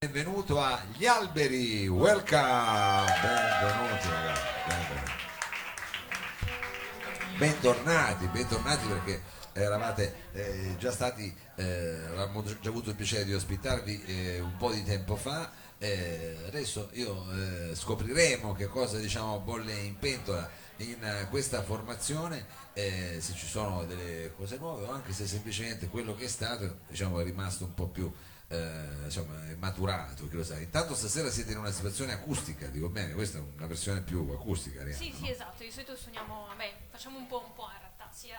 Benvenuto agli alberi, welcome, benvenuti ragazzi, bentornati, bentornati perché eravate eh, già stati, eh, avevamo già avuto il piacere di ospitarvi eh, un po' di tempo fa, eh, adesso io eh, scopriremo che cosa diciamo bolle in pentola in eh, questa formazione, se ci sono delle cose nuove o anche se semplicemente quello che è stato diciamo, è rimasto un po' più eh, insomma, è maturato, chi lo sa. Intanto stasera siete in una situazione acustica, dico bene, questa è una versione più acustica. Arianna, Sì, no? sì, esatto, di solito suoniamo, beh, facciamo un po' un po' in realtà, sia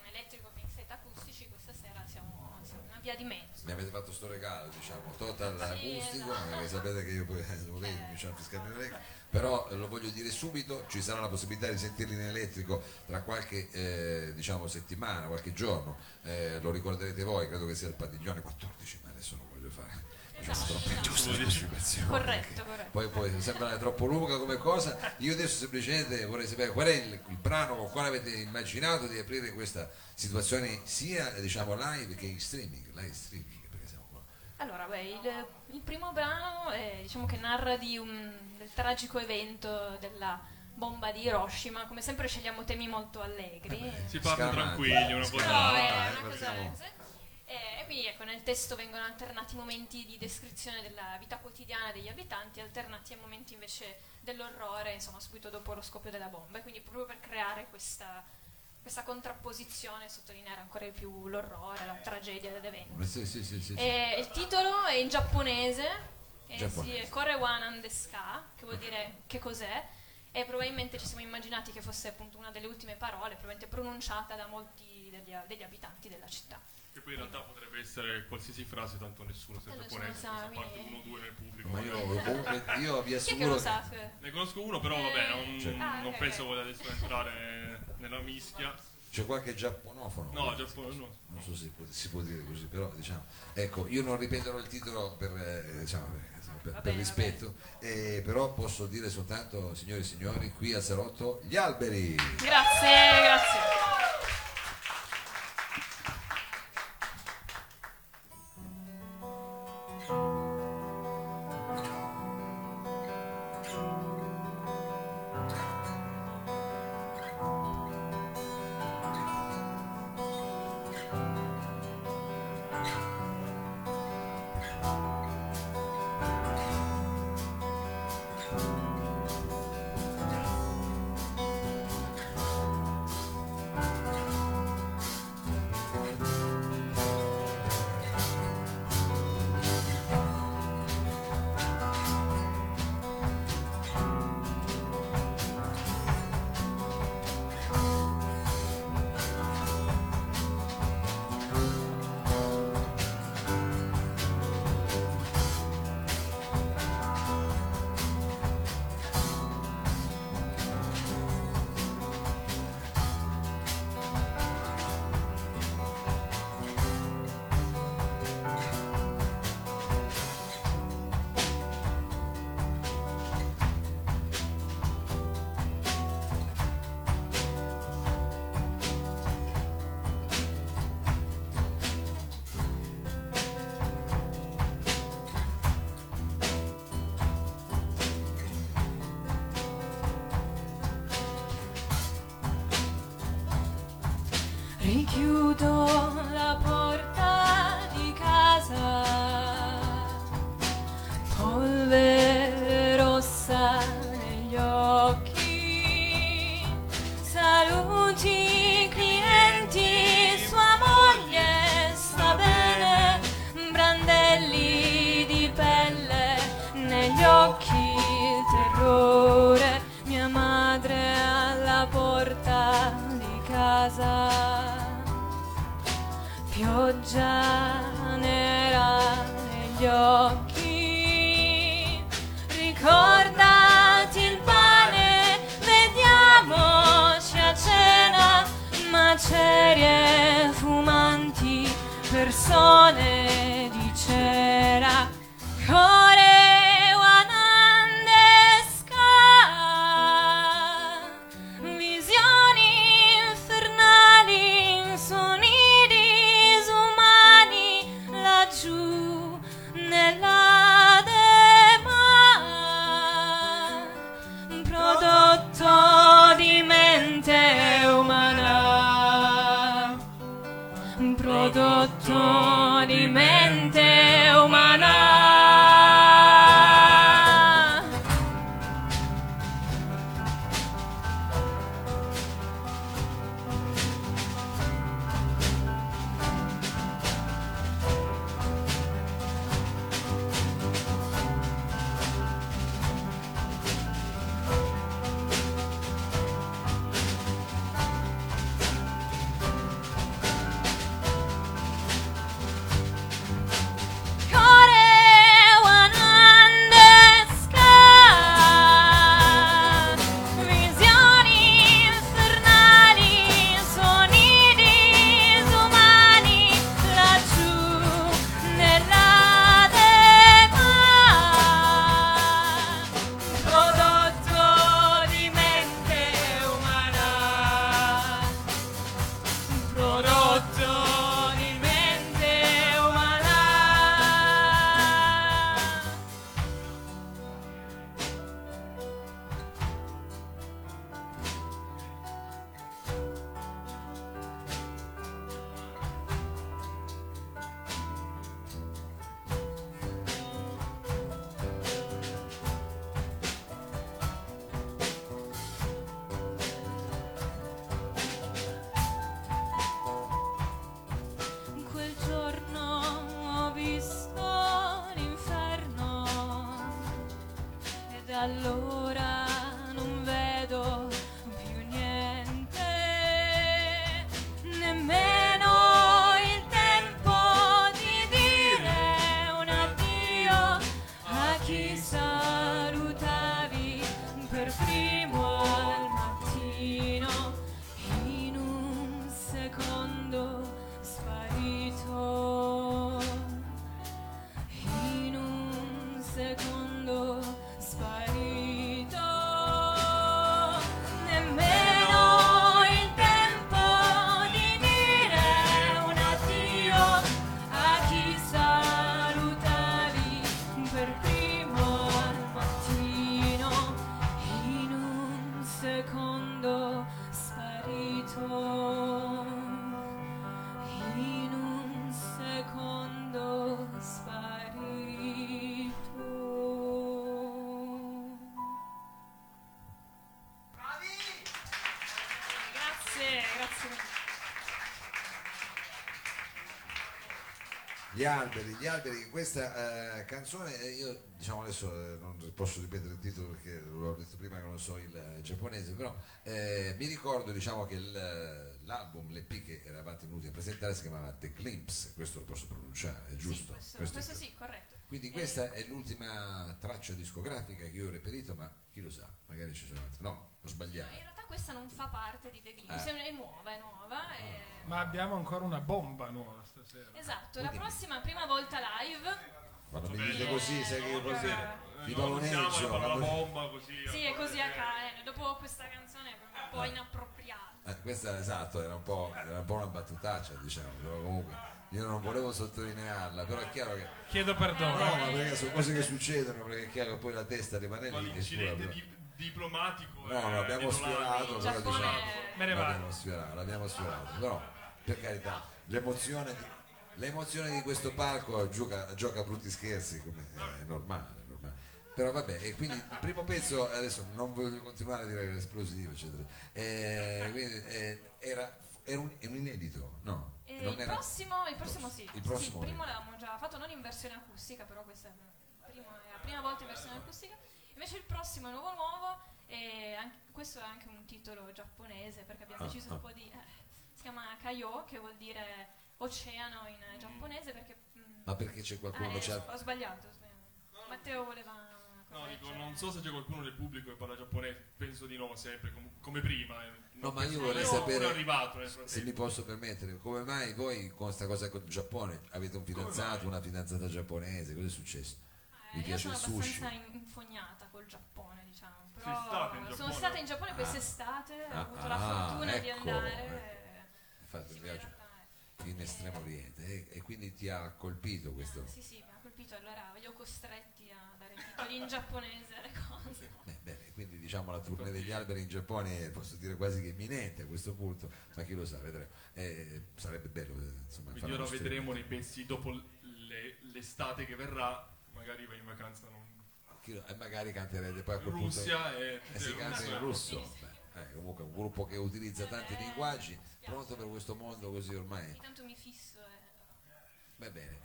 in elettrico che in set acustici, questa sera siamo, siamo una via di mezzo. Mi avete fatto sto regalo, diciamo, total Sì, acustico, esatto. perché sapete che io poi eh, dovrei Eh. cominciare a fiscarmi le orecchie, però eh, lo voglio dire subito, ci sarà la possibilità di sentirli in elettrico tra qualche eh, diciamo, settimana, qualche giorno, eh, lo ricorderete voi, credo che sia il padiglione 14, ma adesso non voglio fare. Esatto. ingiusta anticipazione, Corretto, corretto. Poi, poi sembra troppo lunga come cosa. Io adesso semplicemente vorrei sapere qual è il, il brano con quale avete immaginato di aprire questa situazione sia diciamo live che in streaming, live streaming, perché siamo qua. Allora, beh, il, il primo brano è, diciamo che narra di un, del tragico evento della bomba di Hiroshima, come sempre scegliamo temi molto allegri. Si parla tranquilli, una cosa... No, è eh, una cosa partiamo. così. E, e quindi ecco, nel testo vengono alternati momenti di descrizione della vita quotidiana degli abitanti, alternati a momenti invece dell'orrore, insomma, subito dopo lo scoppio della bomba. E quindi proprio per creare questa, questa contrapposizione, sottolineare ancora di più l'orrore, la tragedia dell'evento. Sì, sì, sì, sì, sì. E il titolo è in giapponese, e Giapponese. si Korewan Andeska, che vuol dire che cos'è, e probabilmente ci siamo immaginati che fosse appunto una delle ultime parole, probabilmente pronunciata da molti degli, degli abitanti della città. Che poi in realtà potrebbe essere qualsiasi frase, tanto nessuno si è Nessuno giapponese, sa, a parte uno o due nel pubblico. Ma io comunque io vi che assicuro lo che- sa? Ne conosco uno, però vabbè, non, Cioè- Ah, non penso ok. voglia adesso entrare nella mischia. c'è qualche giapponofono. No, Giappone no. Non so se può- si può dire così, però diciamo, ecco, io non ripeterò il titolo per, eh, diciamo, per- per- bene, rispetto, eh, però posso dire soltanto, signori e signori, qui a Salotto, gli alberi. Grazie, grazie. Pioggia nera negli occhi. Ricordati il pane, vediamoci a cena, macerie fumanti, persone allora secondo sparito Gli alberi, gli alberi, questa eh, canzone, eh, io diciamo adesso eh, non posso ripetere il titolo perché l'ho detto prima che non so il eh, giapponese, però eh, mi ricordo diciamo che il- l'album, l'EP che eravate venuti a presentare si chiamava The Glimpse, questo lo posso pronunciare, è giusto? Sì, questo, Questo questo sì, corretto. Quindi Eh, questa è l'ultima traccia discografica che io ho reperito, ma chi lo sa, magari ci sono altre. No, ho sbagliato. Questa non fa parte di The Glimpse, Eh. è nuova, è nuova. e- Ma abbiamo ancora una bomba nuova stasera. Esatto, la Quindi- prossima prima volta live. Quando mi Bene. dite così, sai che io così Eh, ti no, non siamo pavoneggio, quando- bomba così. Sì, è così a caso. Dopo questa canzone è un po' inappropriata. Eh, questa esatto, era un, po', era un po' una battutaccia, diciamo, però comunque io non volevo sottolinearla, però è chiaro che. Chiedo No, perdono. ma perché sono cose che succedono, perché è chiaro che poi la testa rimane Ma lì. l'incidente di- diplomatico. No, no, è abbiamo dietro l'angolo. sfiorato, però diciamo. Me ne L'abbiamo vado. sfiorato, l'abbiamo sfiorato, però per carità, l'emozione di, l'emozione di questo palco gioca, gioca brutti scherzi, come è normale, è normale. Però vabbè, e quindi il primo pezzo, adesso non voglio continuare a dire che era esplosivo, eccetera. Eh, quindi, eh, era, era un, è un inedito, no? E Non il, era- prossimo, il prossimo sì. Il Sì, prossimo il primo l'avevamo già fatto, non in versione acustica, però questa è la prima, è la prima volta in versione acustica. Invece il prossimo è nuovo nuovo e anche- questo è anche un titolo giapponese perché abbiamo Ah, deciso ah. un po' di... eh, si chiama Kaio che vuol dire oceano in giapponese perché... mm, Ma perché c'è qualcuno ah, eh, ho sbagliato, ho sbagliato. Matteo voleva... No, dico, non so se c'è qualcuno nel pubblico che parla giapponese, penso di no, sempre, com- come prima. eh. No, ma io vorrei sapere arrivato nel Se mi posso permettere, come mai voi con questa cosa con il Giappone avete un fidanzato, una fidanzata giapponese? Cosa è successo? Eh, Mi io piace sono il sushi? abbastanza in- infognata col Giappone, diciamo. Però Sei stata in sono stata in Giappone quest'estate, Ah, ho avuto la ah, fortuna di ecco, andare. ecco. e- fatto sì, il in in Estremo Oriente e, e quindi ti ha colpito questo? eh, Sì, sì, mi ha colpito, allora li ho costretti a dare titoli in giapponese alle cose. Beh, bene, quindi diciamo la tournée degli alberi in Giappone posso dire quasi che è imminente a questo punto, ma chi lo sa, vedremo. Eh, sarebbe bello eh, insomma, Quindi ora vedremo nei pezzi dopo le- l'estate che verrà, magari vai in vacanza non... E magari canterete poi a quel punto Russia e... e si canta in russo. Beh, eh, comunque è un gruppo che utilizza tanti linguaggi, pronto per questo mondo così ormai. Ogni tanto mi fisso. Va bene.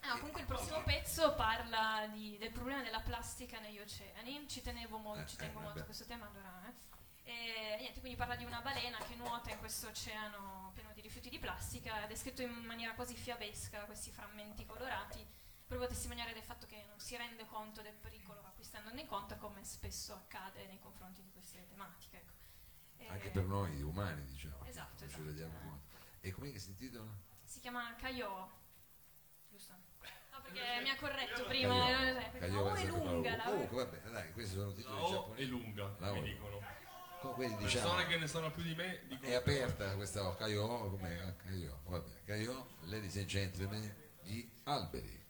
Ah, comunque il prossimo pezzo parla di- del problema della plastica negli oceani. Ci tenevo molto, Eh, ci eh, tengo molto a questo tema allora. eh. E niente, quindi parla di una balena che nuota in questo oceano pieno di rifiuti di plastica, è descritto in maniera quasi fiabesca, questi frammenti colorati, proprio a testimoniare del fatto che non si rende conto del pericolo a cui sta andando incontro, come spesso accade nei confronti di queste tematiche. ecco. E- Anche per noi umani, diciamo. Esatto, Non ci esatto. rendiamo conto. E com'è che si intitola? Si chiama Caio, giusto? No, perché mi ha corretto prima. Caio. eh, Caio la è è lunga. la. Comunque, va bene, dai, questi sono La titoli è giapponesi. lunga, La mi dicono. Co- Quindi diciamo, Persone che ne sanno più di me dicono... è aperta questa Caio, com'è? Caio, vabbè. Caio, ladies and gentlemen, gli alberi.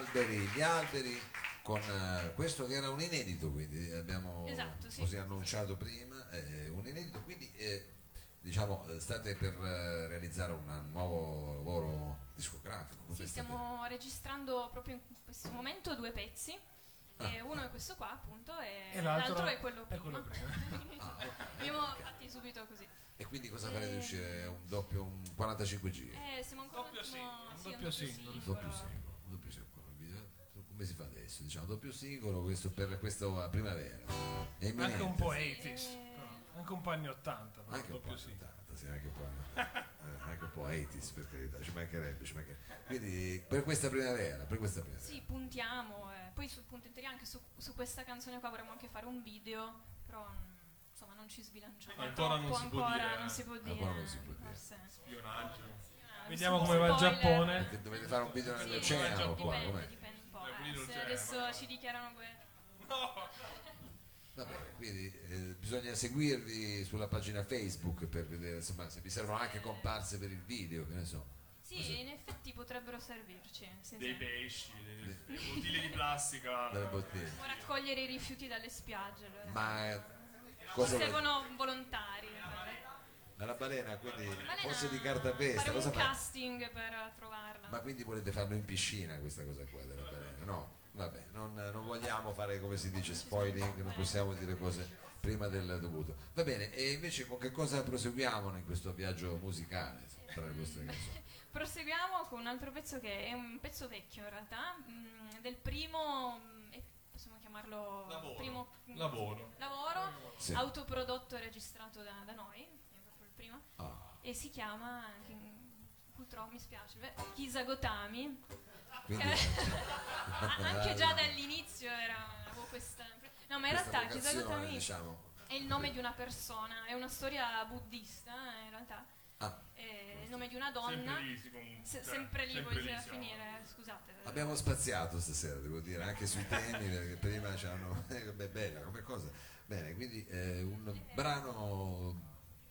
Alberi, gli alberi con eh, questo che era un inedito, quindi abbiamo Esatto, sì. così annunciato prima, eh, un inedito, quindi eh, diciamo eh, state per eh, realizzare un nuovo lavoro discografico. Sì, state- stiamo registrando proprio in questo momento due pezzi. Ah, e uno è questo qua, appunto, e, E l'altro è quello è prima. quello prima. Ah, ok. Abbiamo fatti subito così. E quindi cosa farete Eh, uscire? Un doppio, un 45G? Eh, siamo ancora Doppio un attimo- sì, doppio un doppio singolo. Doppio singolo. Come si fa adesso? Diciamo doppio singolo, questo per questa primavera. Anche un po' Sì, 80s, eh. però. anche un po' anni 80, però, Anche un po' doppio sì. 80, sì, anche un po', eh, anche un po' 80s per carità, ci mancherebbe, ci mancherebbe. Quindi per questa primavera, per questa primavera. Sì, puntiamo. eh. Poi su, punteremo anche su, su questa canzone qua vorremmo anche fare un video, però mm, insomma non ci sbilanciamo. Ancora non si può ancora dire, non si può dire. Ancora non si può dire. forse. Spionaggio. Vediamo sì, come va il. Giappone. Perché dovete fare un video Sì, nell'oceano qua, dipende, com'è? Eh, quindi non se c'è, adesso ma- ci dichiarano guerra. Va bene, quindi eh, bisogna seguirvi sulla pagina Facebook per vedere insomma, se vi servono anche comparse per il video, che ne so. Sì, Così. in effetti potrebbero servirci. Dei pesci, dei, delle bottiglie di plastica. Dalle bottiglie. Possiamo raccogliere i rifiuti dalle spiagge. allora. Ma Ci cosa servono volontari. Alla balena, quindi Balena, fosse di cartapesta, faremo cosa un casting per trovarla. Ma quindi volete farlo in piscina questa cosa qua della balena? No, vabbè, non, non vogliamo fare come si dice spoiling, non possiamo dire cose prima del dovuto. Va bene, e invece con che cosa proseguiamo in questo viaggio musicale tra le vostre canzoni? Proseguiamo con un altro pezzo che è un pezzo vecchio in realtà, mm, del primo, mm, possiamo chiamarlo Lavoro. primo Lavoro. lavoro Sì. autoprodotto e registrato da, da noi, è proprio il primo, Ah, e si chiama, purtroppo mi spiace, Kisagotami. Quindi Anche già dall'inizio era avevo questa... No, ma in questa realtà vocazione, Kisagotami diciamo. è il nome di una persona, è una storia buddista eh, in realtà, Ah, è il nome di una donna. Sempre lì si comunque. Se- cioè, sempre lì sempre lì finire, scusate. abbiamo spaziato stasera, devo dire, anche sui temi, perché prima ci hanno... eh, beh, bella come cosa. Bene, quindi eh, un brano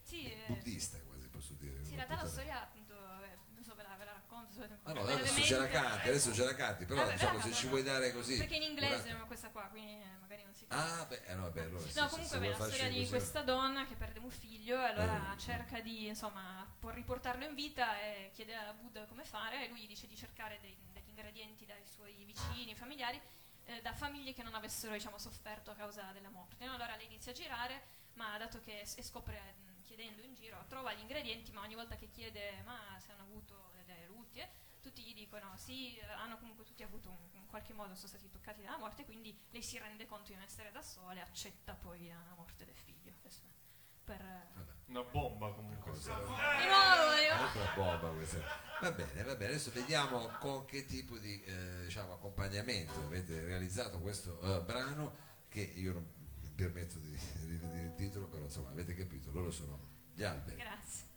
Sì, eh, buddista quasi posso dire. sì, in realtà la storia appunto, vabbè, non so, ve la, ve la racconto. se- Ah no, adesso ce la canti, adesso ce la canti, però Vabbè, diciamo però se ci vuoi dare così. Perché in inglese una- è questa qua, quindi eh, magari non si Ah, beh, eh, no, vabbè, allora No, comunque vuoi la storia di questa donna che perde un figlio e allora Eh. cerca di, insomma, può riportarlo in vita e chiede a Buddha come fare e lui gli dice di cercare dei- degli ingredienti dai suoi vicini, familiari, da famiglie che non avessero, diciamo, sofferto a causa della morte. no? Allora lei inizia a girare, ma dato che e scopre, chiedendo in giro, trova gli ingredienti, ma ogni volta che chiede, ma se hanno avuto delle lutti, eh, tutti gli dicono sì, hanno comunque tutti avuto un, in qualche modo sono stati toccati dalla morte, quindi lei si rende conto di non essere da sola e accetta poi la morte del figlio. Questo è per, eh, Una bomba comunque. Di nuovo, di. Altra bomba questa. Va bene, va bene, adesso vediamo con che tipo di eh, diciamo, accompagnamento avete realizzato questo eh, brano che io non mi permetto di rivedere il titolo, però insomma avete capito, loro sono gli alberi. Grazie.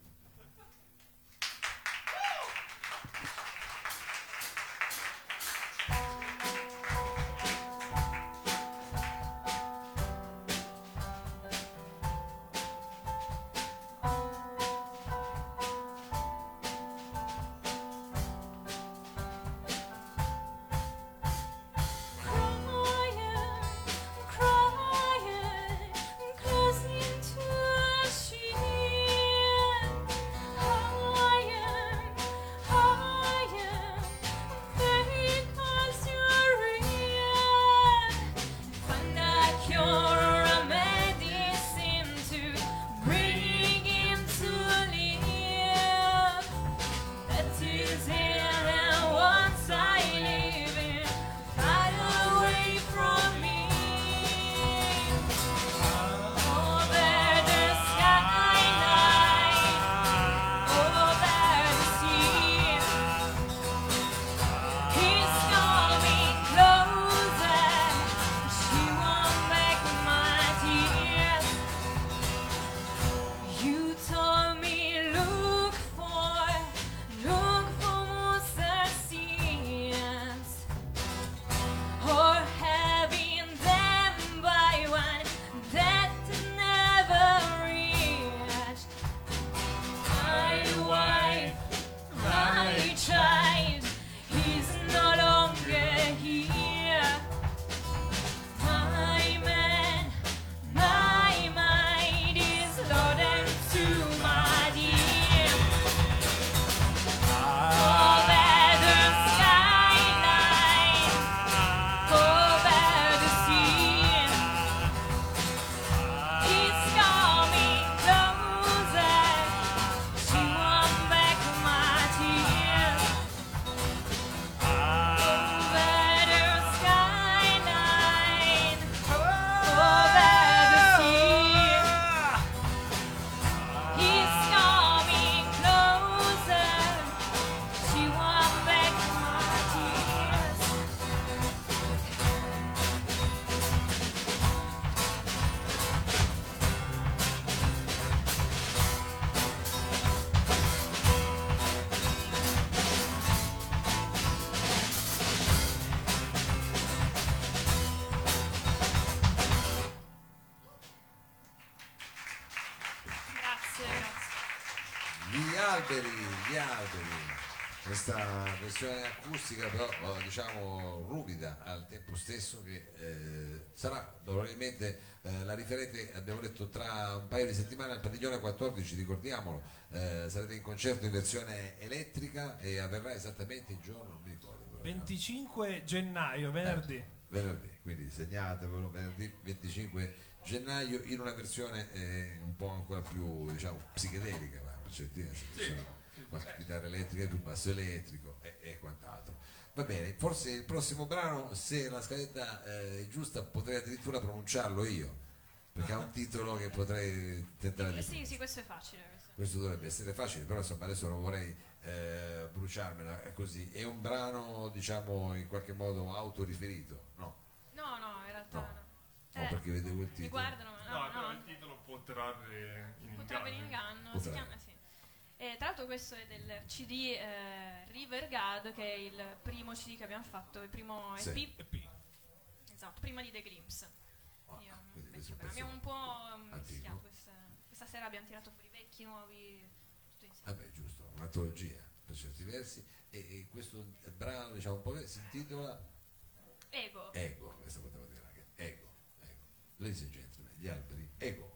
Questa versione acustica però oh, diciamo ruvida al tempo stesso che eh, sarà probabilmente eh, la riferete abbiamo detto tra un paio di settimane al padiglione 14 ricordiamolo eh, sarete in concerto in versione elettrica e avverrà esattamente il giorno non mi ricordo però. 25 gennaio, venerdì. Eh, venerdì, quindi segnatevelo, venerdì 25 gennaio in una versione eh, un po' ancora più diciamo psichedelica, ma per certi qualche chitarra elettrica, più basso elettrico e, e quant'altro. Va bene, forse il prossimo brano, se la scaletta eh, è giusta, potrei addirittura pronunciarlo io, perché ha un titolo che potrei tentare di Sì, sì, questo è facile. questo. questo dovrebbe essere facile, però insomma adesso non vorrei eh, bruciarmela è così. È un brano, diciamo, in qualche modo autoriferito, no? No, no, in realtà No. no. No, Eh, perché vedevo il Mi titolo. guardano, ma No, no, però no. il titolo può trarre in Potrebbe in inganno. inganno, si chiama sì. E tra l'altro questo è del CD eh, River God, che è il primo CD che abbiamo fatto, il primo Sì. EP, EP. esatto, prima di The Glimpse. Ah, brano. abbiamo un po' mischiato questa, questa sera abbiamo tirato fuori vecchi, nuovi, tutto insieme. Vabbè, giusto, un'antologia per certi versi. E, e questo brano, diciamo un po' si intitola Ego. Ego, questo potevo dire anche. Ego, ego. Ladies and gentlemen, gli alberi, ego.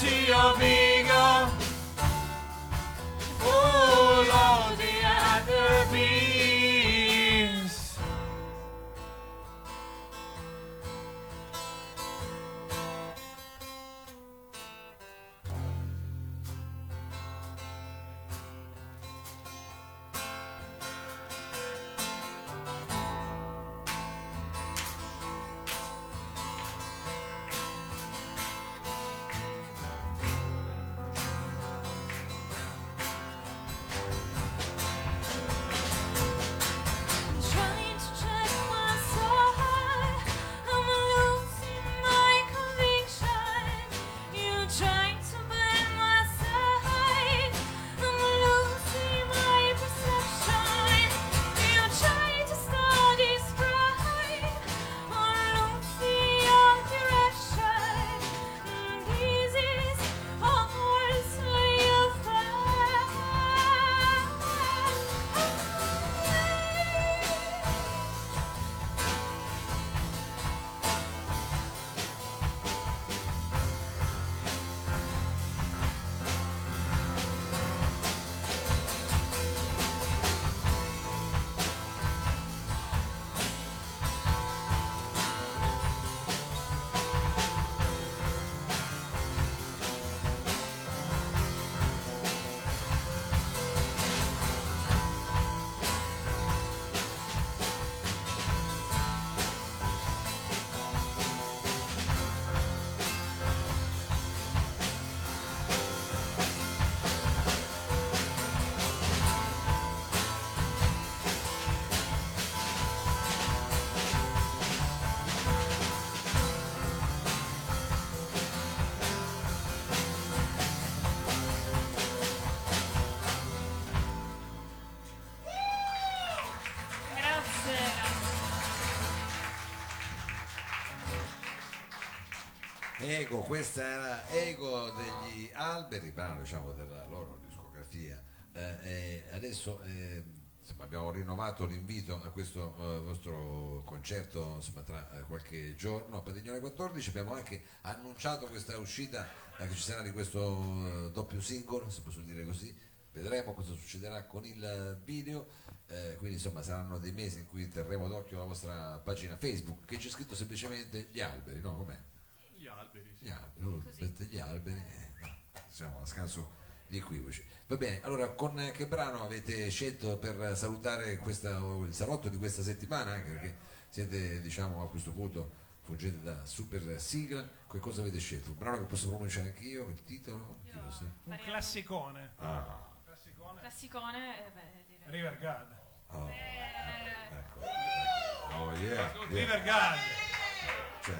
beauty of Ego, questa era Ego degli alberi, brano diciamo della loro discografia. Eh, e adesso eh, insomma, abbiamo rinnovato l'invito a questo eh, vostro concerto insomma, tra eh, qualche giorno a Padiglione 14. Abbiamo anche annunciato questa uscita eh, che ci sarà di questo eh, doppio singolo, se posso dire così. Vedremo cosa succederà con il video. eh, quindi insomma saranno dei mesi in cui terremo d'occhio la vostra pagina Facebook che c'è scritto semplicemente gli alberi, no? Com'è? Gli alberi, sì. Gli alberi, loro mettete gli alberi, eh, no, siamo a scanso di equivoci. Va bene, allora con eh, che brano avete scelto per salutare questa, il salotto di questa settimana? Anche perché siete, diciamo, a questo punto fungete da super sigla, che cosa avete scelto? Un brano che posso pronunciare anch'io, il titolo? Sa? Un classicone. Ah, Classicone. Classicone, eh, beh, direi. River Guard. oh, Eh, ecco, ecco. Oh yeah, yeah. River Guard. Cioè,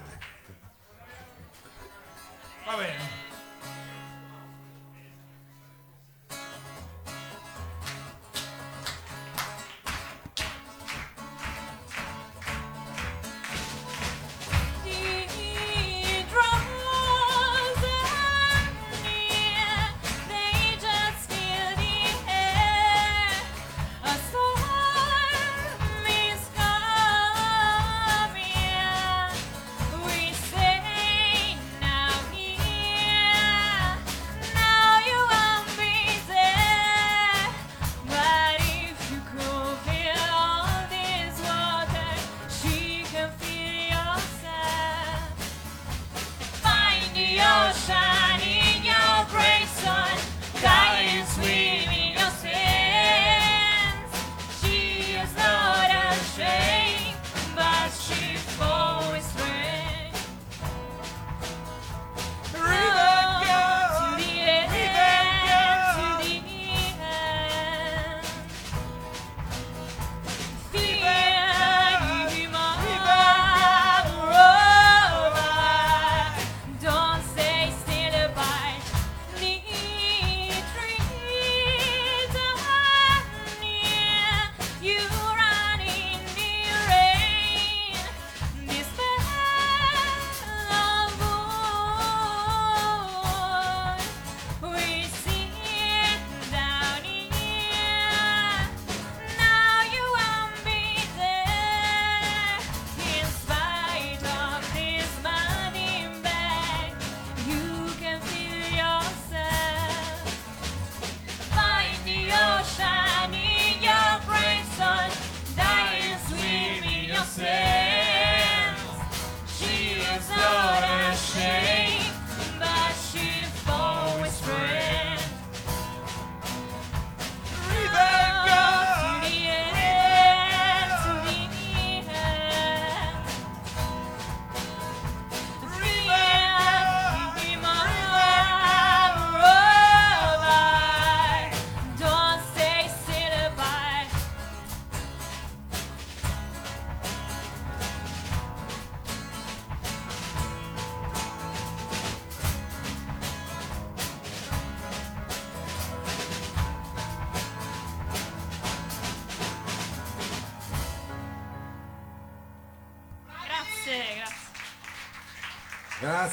Va bene.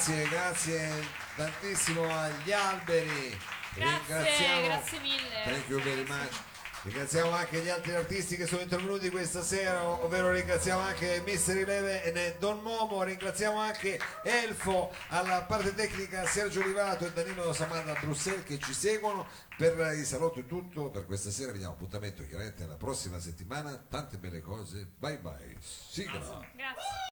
Grazie, grazie tantissimo agli alberi. Grazie, grazie mille. Ringraziamo anche gli altri artisti che sono intervenuti questa sera, ovvero ringraziamo anche Eleven e Don Momo, ringraziamo anche Elfo alla parte tecnica Sergio Olivato e Danilo Samanda a Bruxelles che ci seguono. Per il salotto è tutto per questa sera, vi diamo appuntamento chiaramente la prossima settimana, tante belle cose, bye bye, sigla. Grazie.